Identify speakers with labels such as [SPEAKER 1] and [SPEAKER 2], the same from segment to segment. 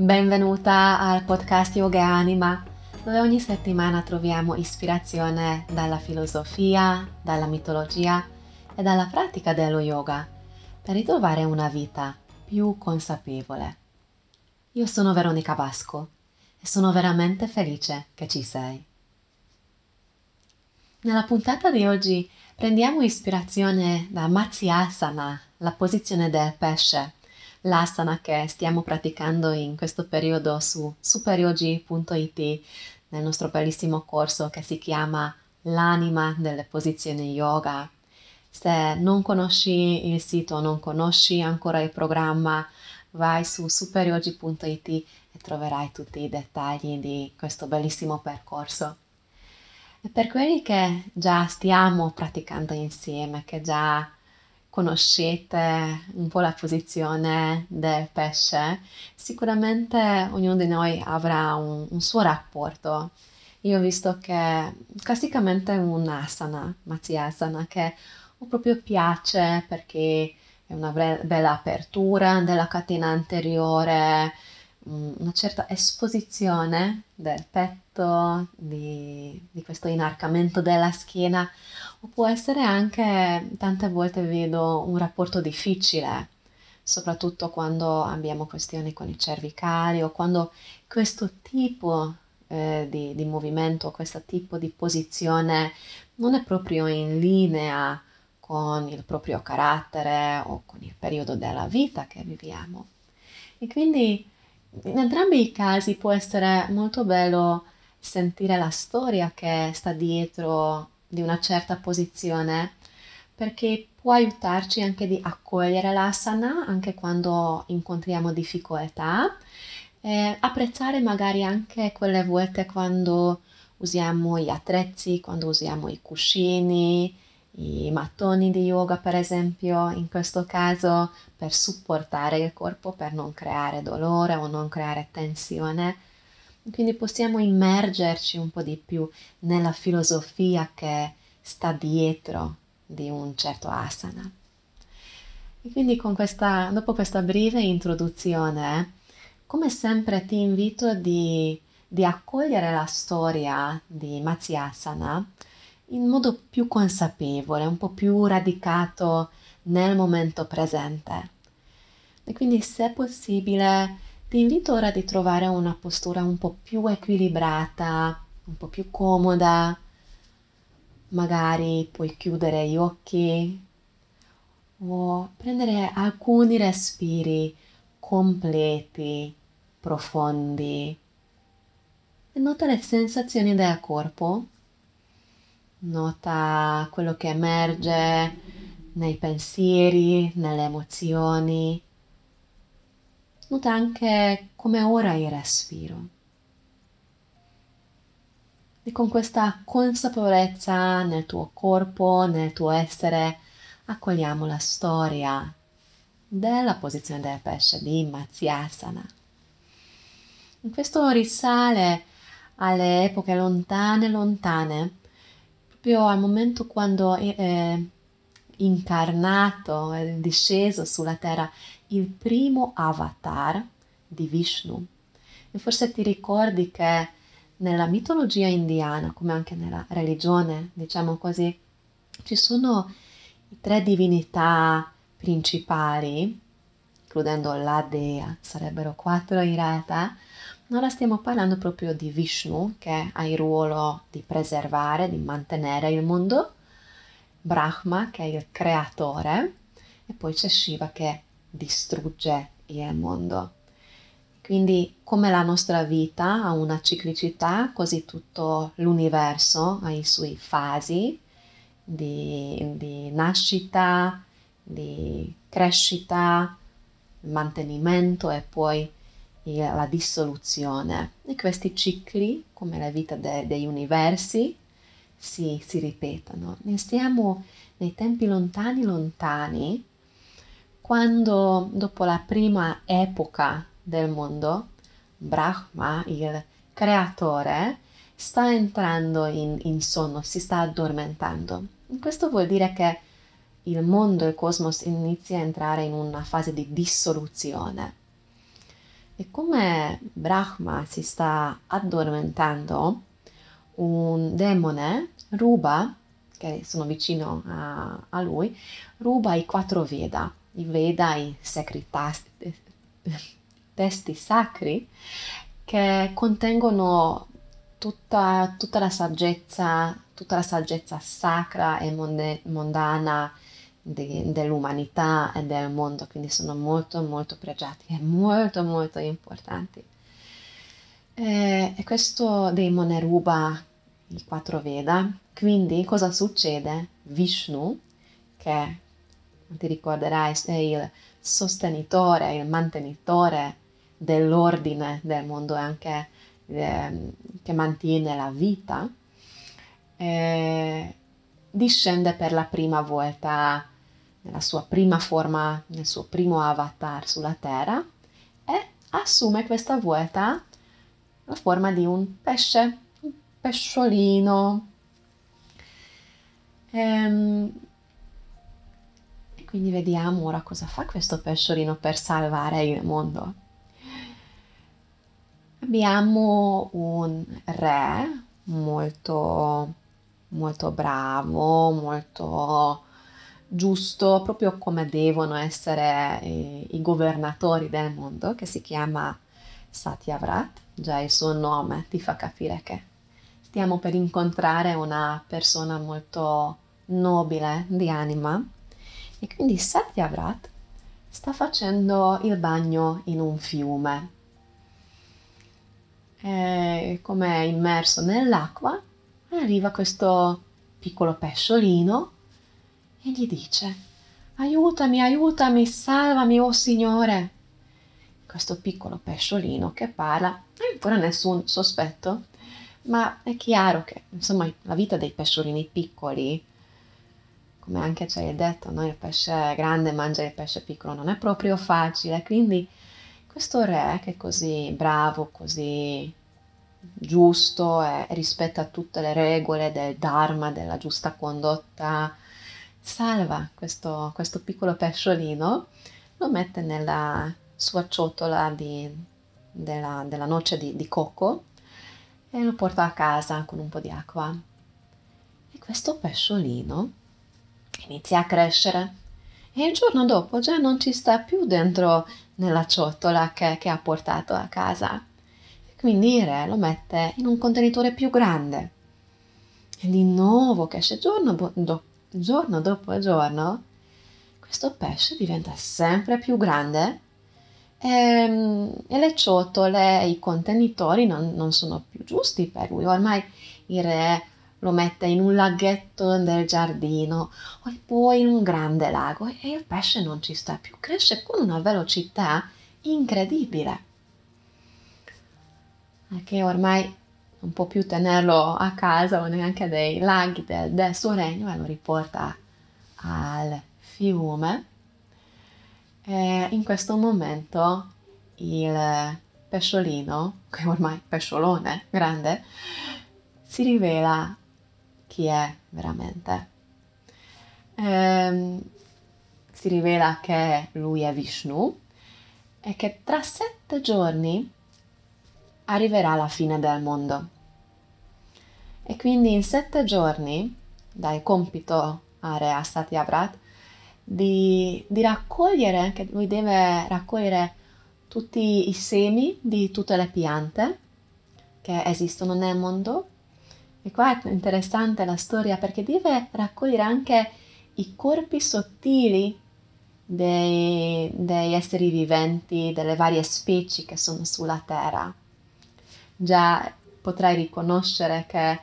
[SPEAKER 1] Benvenuta al podcast Yoga Anima, dove ogni settimana troviamo ispirazione dalla filosofia, dalla mitologia e dalla pratica dello yoga per ritrovare una vita più consapevole. Io sono Veronica Vasco e sono veramente felice che ci sei. Nella puntata di oggi prendiamo ispirazione da Matsyasana, la posizione del pesce, l'asana che stiamo praticando in questo periodo su superyogi.it nel nostro bellissimo corso che si chiama L'anima delle posizioni yoga. Se non conosci il sito, non conosci ancora il programma, vai su superyogi.it e troverai tutti i dettagli di questo bellissimo percorso. E per quelli che già stiamo praticando insieme, che già conoscete un po' la posizione del pesce, sicuramente ognuno di noi avrà un, un suo rapporto. Io ho visto che classicamente è un'asana, Matsyasana, che proprio piace perché è una bella apertura della catena anteriore, Mm, una certa esposizione del petto, di, di, questo inarcamento della schiena, o può essere anche, tante volte vedo, un rapporto difficile, soprattutto quando abbiamo questioni con i cervicali o quando questo tipo eh, di, di movimento, questo tipo di posizione non è proprio in linea con il proprio carattere o con il periodo della vita che viviamo. E quindi in entrambi i casi può essere molto bello sentire la storia che sta dietro di una certa posizione perché può aiutarci anche di accogliere l'asana anche quando incontriamo difficoltà e apprezzare magari anche quelle volte quando usiamo gli attrezzi, quando usiamo i cuscini, i mattoni di yoga per esempio, in questo caso per supportare il corpo, per non creare dolore o non creare tensione. Quindi possiamo immergerci un po' di più nella filosofia che sta dietro di un certo asana. E quindi questa, dopo questa breve introduzione, come sempre ti invito di, di accogliere la storia di Matsyasana in modo più consapevole, un po' più radicato nel momento presente. E quindi se possibile ti invito ora di trovare una postura un po' più equilibrata, un po' più comoda, magari puoi chiudere gli occhi o prendere alcuni respiri completi, profondi. E nota le sensazioni del corpo. Nota quello che emerge nei pensieri, nelle emozioni. Nota anche come ora il respiro. E con questa consapevolezza nel tuo corpo, nel tuo essere, accogliamo la storia della posizione del pesce di Matsyasana. Questo risale alle epoche lontane, lontane, proprio al momento quando è incarnato, è disceso sulla terra il primo avatar di Vishnu. E forse ti ricordi che nella mitologia indiana, come anche nella religione, diciamo così, ci sono tre divinità principali, includendo la dea, sarebbero quattro in realtà, Ora stiamo parlando proprio di Vishnu che ha il ruolo di preservare, di mantenere il mondo, Brahma che è il creatore e poi c'è Shiva che distrugge il mondo. Quindi come la nostra vita ha una ciclicità, così tutto l'universo ha i suoi fasi di, di nascita, di crescita, mantenimento e poi la dissoluzione. E questi cicli, come la vita de- degli universi, si, si ripetono. Ne stiamo nei tempi lontani lontani, quando dopo la prima epoca del mondo, Brahma, il creatore, sta entrando in, in sonno, si sta addormentando. Questo vuol dire che il mondo, il cosmos inizia a entrare in una fase di dissoluzione E come Brahma si sta addormentando, un demone ruba, che sono vicino a, a lui, ruba i quattro Veda, i Veda, sacri tasti, testi sacri che contengono tutta, tutta, la saggezza, tutta la saggezza sacra e mondana de, dell'umanità e del mondo, quindi sono molto molto pregiati e molto molto importanti. E, e questo demone ruba i quattro Veda, quindi cosa succede? Vishnu, che ti ricorderai è il sostenitore, il mantenitore dell'ordine del mondo e anche eh, che mantiene la vita, eh, discende per la prima volta nella sua prima forma, nel suo primo avatar sulla Terra e assume questa volta la forma di un pesce, un pesciolino. Ehm, quindi vediamo ora cosa fa questo pesciolino per salvare il mondo. Abbiamo un re molto, molto bravo, molto giusto, proprio come devono essere i, i governatori del mondo, che si chiama Satyavrat. Già il suo nome ti fa capire che stiamo per incontrare una persona molto nobile di anima. E quindi Satyavrat sta facendo il bagno in un fiume. E come è immerso nell'acqua, arriva questo piccolo pesciolino e gli dice aiutami, aiutami, salvami, oh Signore. Questo piccolo pesciolino che parla, non ha ancora nessun sospetto, ma è chiaro che insomma la vita dei pesciolini piccoli, come anche c'è detto, no? il pesce grande mangia il pesce piccolo, non è proprio facile, quindi questo re che è così bravo, così giusto e rispetta tutte le regole del Dharma, della giusta condotta, salva questo, questo piccolo pesciolino, lo mette nella sua ciotola di, della, della, noce di, di cocco e lo porta a casa con un po' di acqua. E questo pesciolino inizia a crescere e il giorno dopo già non ci sta più dentro nella ciotola che, che ha portato a casa. Quindi il re lo mette in un contenitore più grande. E di nuovo cresce giorno dopo giorno dopo giorno questo pesce diventa sempre più grande e, ehm, e le ciotole, i contenitori non, non, sono più giusti per lui. Ormai il re lo mette in un laghetto del giardino o poi in un grande lago e il pesce non ci sta più, cresce con una velocità incredibile. Che ormai non può più tenerlo a casa o neanche dei laghi del, del suo regno e lo riporta al fiume. E in questo momento il pesciolino, che ormai pesciolone grande, si rivela chi è veramente. E, si rivela che lui è Vishnu e che tra sette giorni arriverà la fine del mondo. E quindi in sette giorni dai compito a Re Asatyavrat di, di raccogliere, che lui deve raccogliere tutti i semi di tutte le piante che esistono nel mondo. E qua è interessante la storia perché deve raccogliere anche i corpi sottili dei, degli esseri viventi, delle varie specie che sono sulla Terra già potrai riconoscere che è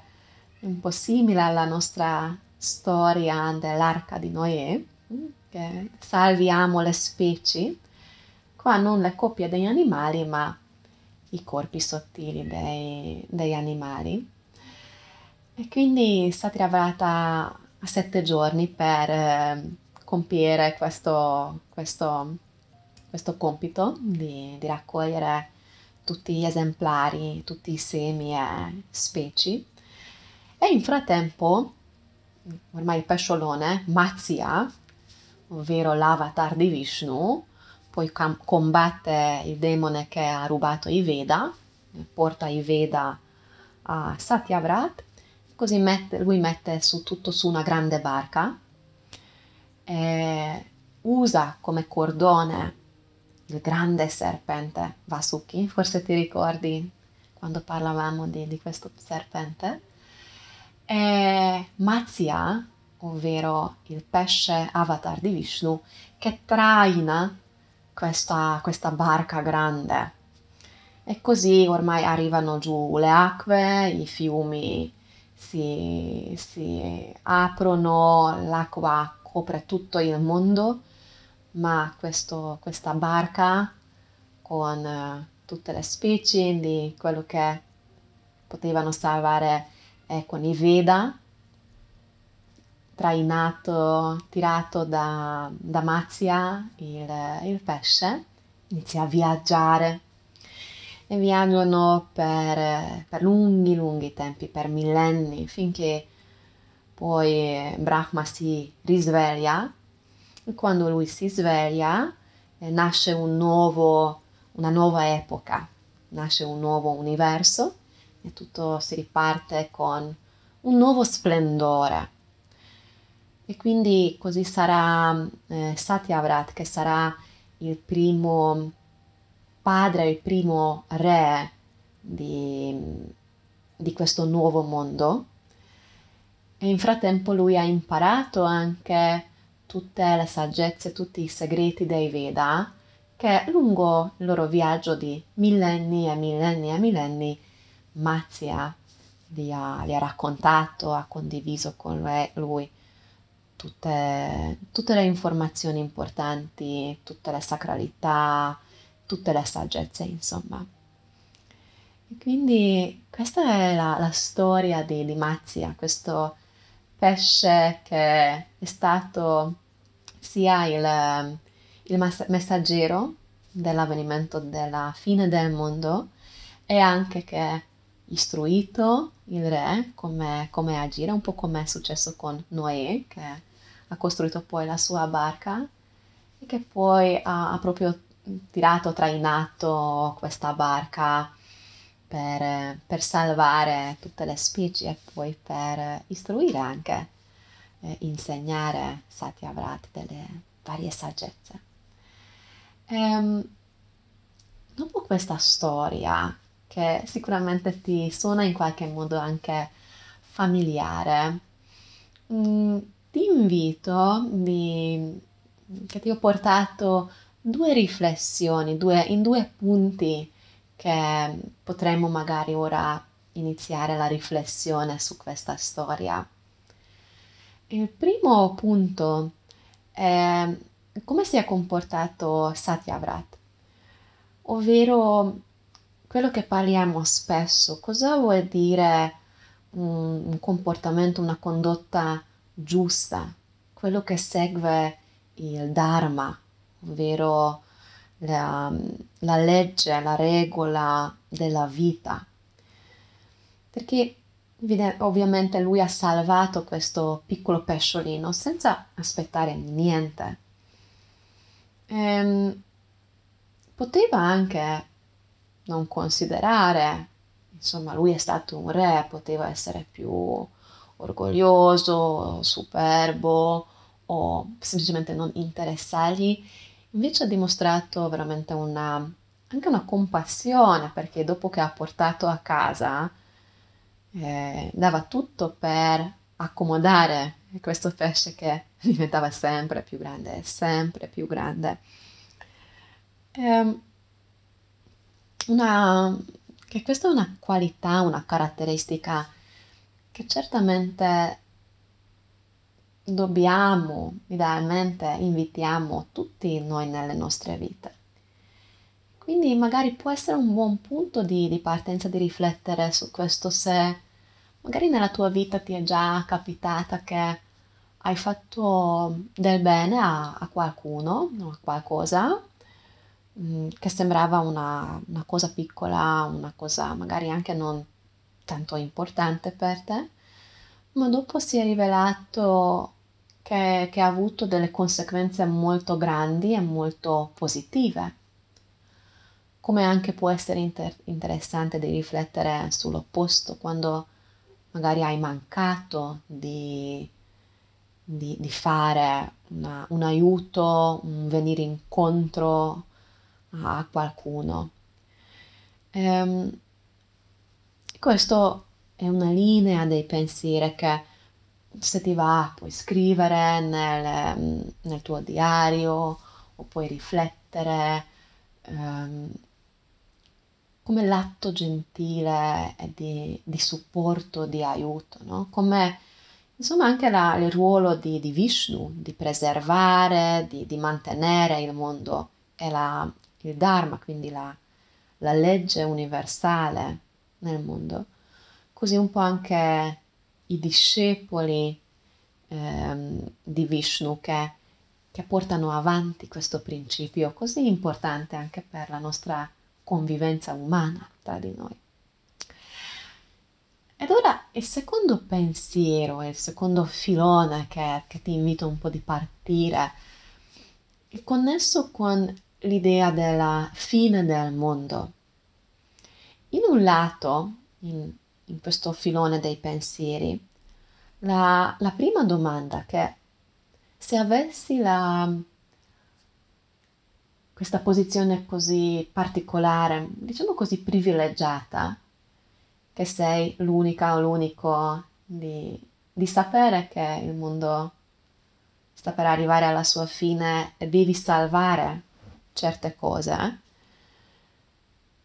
[SPEAKER 1] un po' simile alla nostra storia dell'arca di Noè, che salviamo le specie, qua non le coppie degli animali, ma i corpi sottili dei, degli animali. E quindi stati lavorata a sette giorni per eh, compiere questo, questo, questo compito di, di raccogliere tutti gli esemplari, tutti i semi e specie. E in frattempo, ormai il pesciolone, Matsya, ovvero l'avatar di Vishnu, poi cam- combatte il demone che ha rubato i Veda, porta i Veda a Satyavrat, così mette, lui mette su tutto su una grande barca, usa come cordone il grande serpente Vasuki, forse ti ricordi quando parlavamo di, di questo serpente, e Matsya, ovvero il pesce avatar di Vishnu, che traina questa, questa barca grande. E così ormai arrivano giù le acque, i fiumi si, si aprono, l'acqua copre tutto il mondo, ma questo, questa barca con uh, tutte le specie di quello che potevano salvare eh, con i Veda, trainato, tirato da, da Mazia, il, il pesce, inizia a viaggiare e viaggiano per, per, lunghi, lunghi tempi, per millenni, finché poi Brahma si risveglia. E quando lui si sveglia eh, nasce un nuovo, una nuova epoca, nasce un nuovo universo e tutto si riparte con un nuovo splendore. E quindi così sarà eh, Satyavrat che sarà il primo padre, il primo re di, di questo nuovo mondo. E in frattempo lui ha imparato anche tutte le saggezze, tutti i segreti dei Veda che lungo il loro viaggio di millenni e millenni e millenni Matsya li ha, li ha raccontato, ha condiviso con lui tutte, tutte le informazioni importanti, tutte le sacralità, tutte le saggezze, insomma. E quindi questa è la, la storia di, di Mazia, questo pesce che è stato sia il, il messaggero dell'avvenimento della fine del mondo e anche che istruito il re come, come agire, un po' come è successo con Noè, che ha costruito poi la sua barca e che poi ha, ha proprio tirato, trainato questa barca per, per, salvare tutte le specie e poi per istruire anche, eh, insegnare Satya Vrat delle varie saggezze. E, ehm, dopo questa storia, che sicuramente ti suona in qualche modo anche familiare, mh, mm, ti invito di, che ti ho portato due riflessioni due, in due punti che potremmo magari ora iniziare la riflessione su questa storia. Il primo punto è come si è comportato Satyavrat, ovvero quello che parliamo spesso, cosa vuol dire un, un comportamento, una condotta giusta, quello che segue il Dharma, ovvero la, la legge, la regola della vita. Perché ovviamente lui ha salvato questo piccolo pesciolino senza aspettare niente. Ehm, poteva anche non considerare, insomma, lui è stato un re, poteva essere più orgoglioso, superbo o semplicemente non interessargli, invece ha dimostrato veramente una, anche una compassione perché dopo che ha portato a casa eh, dava tutto per accomodare questo pesce che diventava sempre più grande, sempre più grande. Eh, una, che questa è una qualità, una caratteristica che certamente dobbiamo, idealmente invitiamo tutti noi nelle nostre vite. Quindi magari può essere un buon punto di, di, partenza di riflettere su questo se magari nella tua vita ti è già capitata che hai fatto del bene a, a qualcuno o a qualcosa mm, che sembrava una, una cosa piccola, una cosa magari anche non tanto importante per te, ma dopo si è rivelato che, che ha avuto delle conseguenze molto grandi e molto positive. Come anche può essere inter- interessante di riflettere sull'opposto quando magari hai mancato di, di, di fare una, un aiuto, un venire incontro a qualcuno. Ehm, questo è una linea dei pensieri che se ti va puoi scrivere nel, nel tuo diario o puoi riflettere ehm, come l'atto gentile di, di, supporto, di aiuto, no? come insomma anche la, il ruolo di, di, Vishnu, di preservare, di, di mantenere il mondo e la, il Dharma, quindi la, la legge universale nel mondo. Così un po' anche i discepoli ehm, di Vishnu che, che portano avanti questo principio così importante anche per la nostra convivenza umana tra di noi. Ed ora il secondo pensiero, il secondo filone che, che ti invito un po' di partire, è connesso con l'idea della fine del mondo. In un lato, in, in questo filone dei pensieri, la, la prima domanda che se avessi la, questa posizione così particolare, diciamo così privilegiata, che sei l'unica o l'unico di, di sapere che il mondo sta per arrivare alla sua fine e devi salvare certe cose.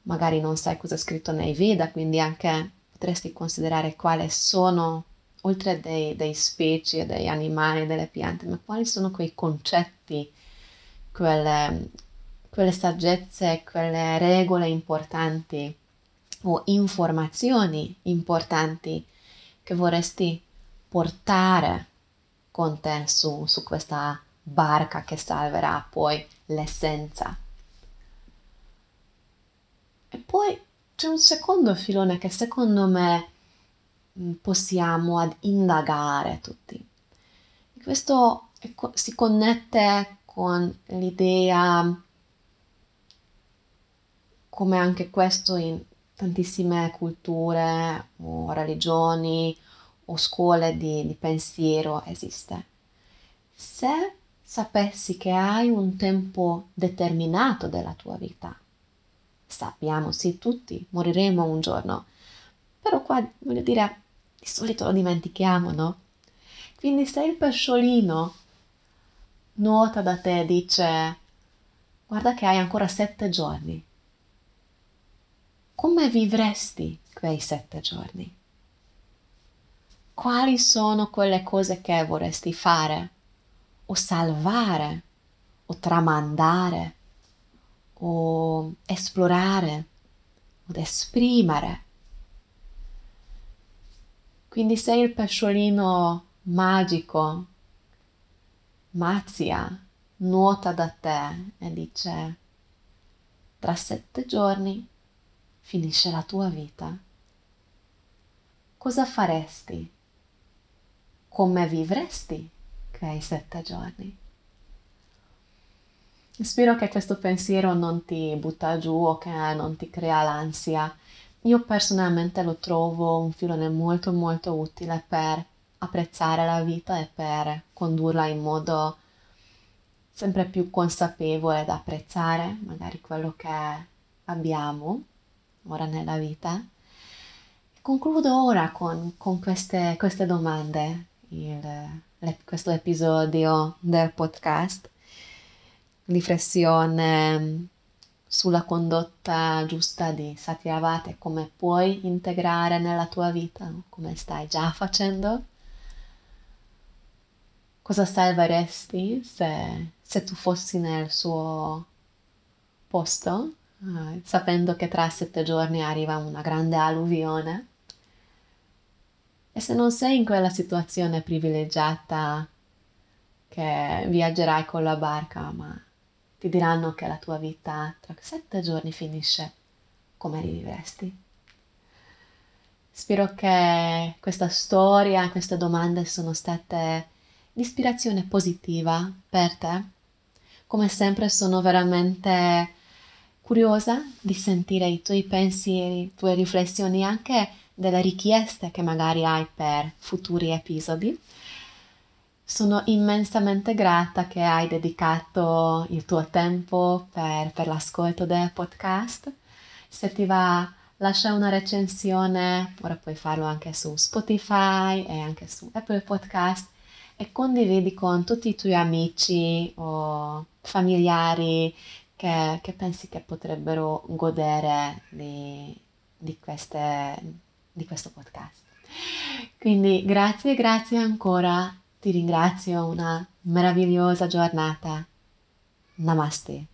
[SPEAKER 1] Magari non sai cosa è scritto nei Veda, quindi anche potresti considerare quali sono, oltre dei, dei specie, degli animali, delle piante, ma quali sono quei concetti, quelle, quelle saggezze, quelle regole importanti o informazioni importanti che vorresti portare con te su, su questa barca che salverà poi l'essenza. E poi c'è un secondo filone che secondo me mm, possiamo ad indagare tutti. Questo si connette con l'idea, come anche questo in tantissime culture o religioni o scuole di, di pensiero esiste. Se sapessi che hai un tempo determinato della tua vita, sappiamo, sì, tutti moriremo un giorno, però qua voglio dire, di solito lo dimentichiamo, no? Quindi se il pesciolino nuota da te e dice guarda che hai ancora sette giorni, come vivresti quei sette giorni? Quali sono quelle cose che vorresti fare o salvare o tramandare o esplorare o esprimere? Quindi sei il pesciolino magico, Mazia, nuota da te e dice, tra sette giorni finisce la tua vita, cosa faresti? Come vivresti quei sette giorni? Spero che questo pensiero non ti butta giù o che non ti crea l'ansia. Io personalmente lo trovo un filone molto molto utile per apprezzare la vita e per condurla in modo sempre più consapevole da apprezzare magari quello che abbiamo ora nella vita. Concludo ora con, con queste, queste, domande, il, le, questo episodio del podcast, riflessione sulla condotta giusta di Satyavata e come puoi integrare nella tua vita, come stai già facendo. Cosa salveresti se, se tu fossi nel suo posto? uh, sapendo che tra sette giorni arriva una grande alluvione. E se non sei in quella situazione privilegiata che viaggerai con la barca, ma ti diranno che la tua vita tra sette giorni finisce, come rivivresti? Spero che questa storia, queste domande sono state l'ispirazione positiva per te. Come sempre sono veramente curiosa di sentire i tuoi pensieri, le tue riflessioni, anche delle richieste che magari hai per futuri episodi. Sono immensamente grata che hai dedicato il tuo tempo per, per l'ascolto del podcast. Se ti va, lascia una recensione, ora puoi farlo anche su Spotify e anche su Apple Podcast e condividi con tutti i tuoi amici o familiari che, che pensi che potrebbero godere di, di, queste, di questo podcast. Quindi grazie, grazie ancora, ti ringrazio, una meravigliosa giornata. Namaste.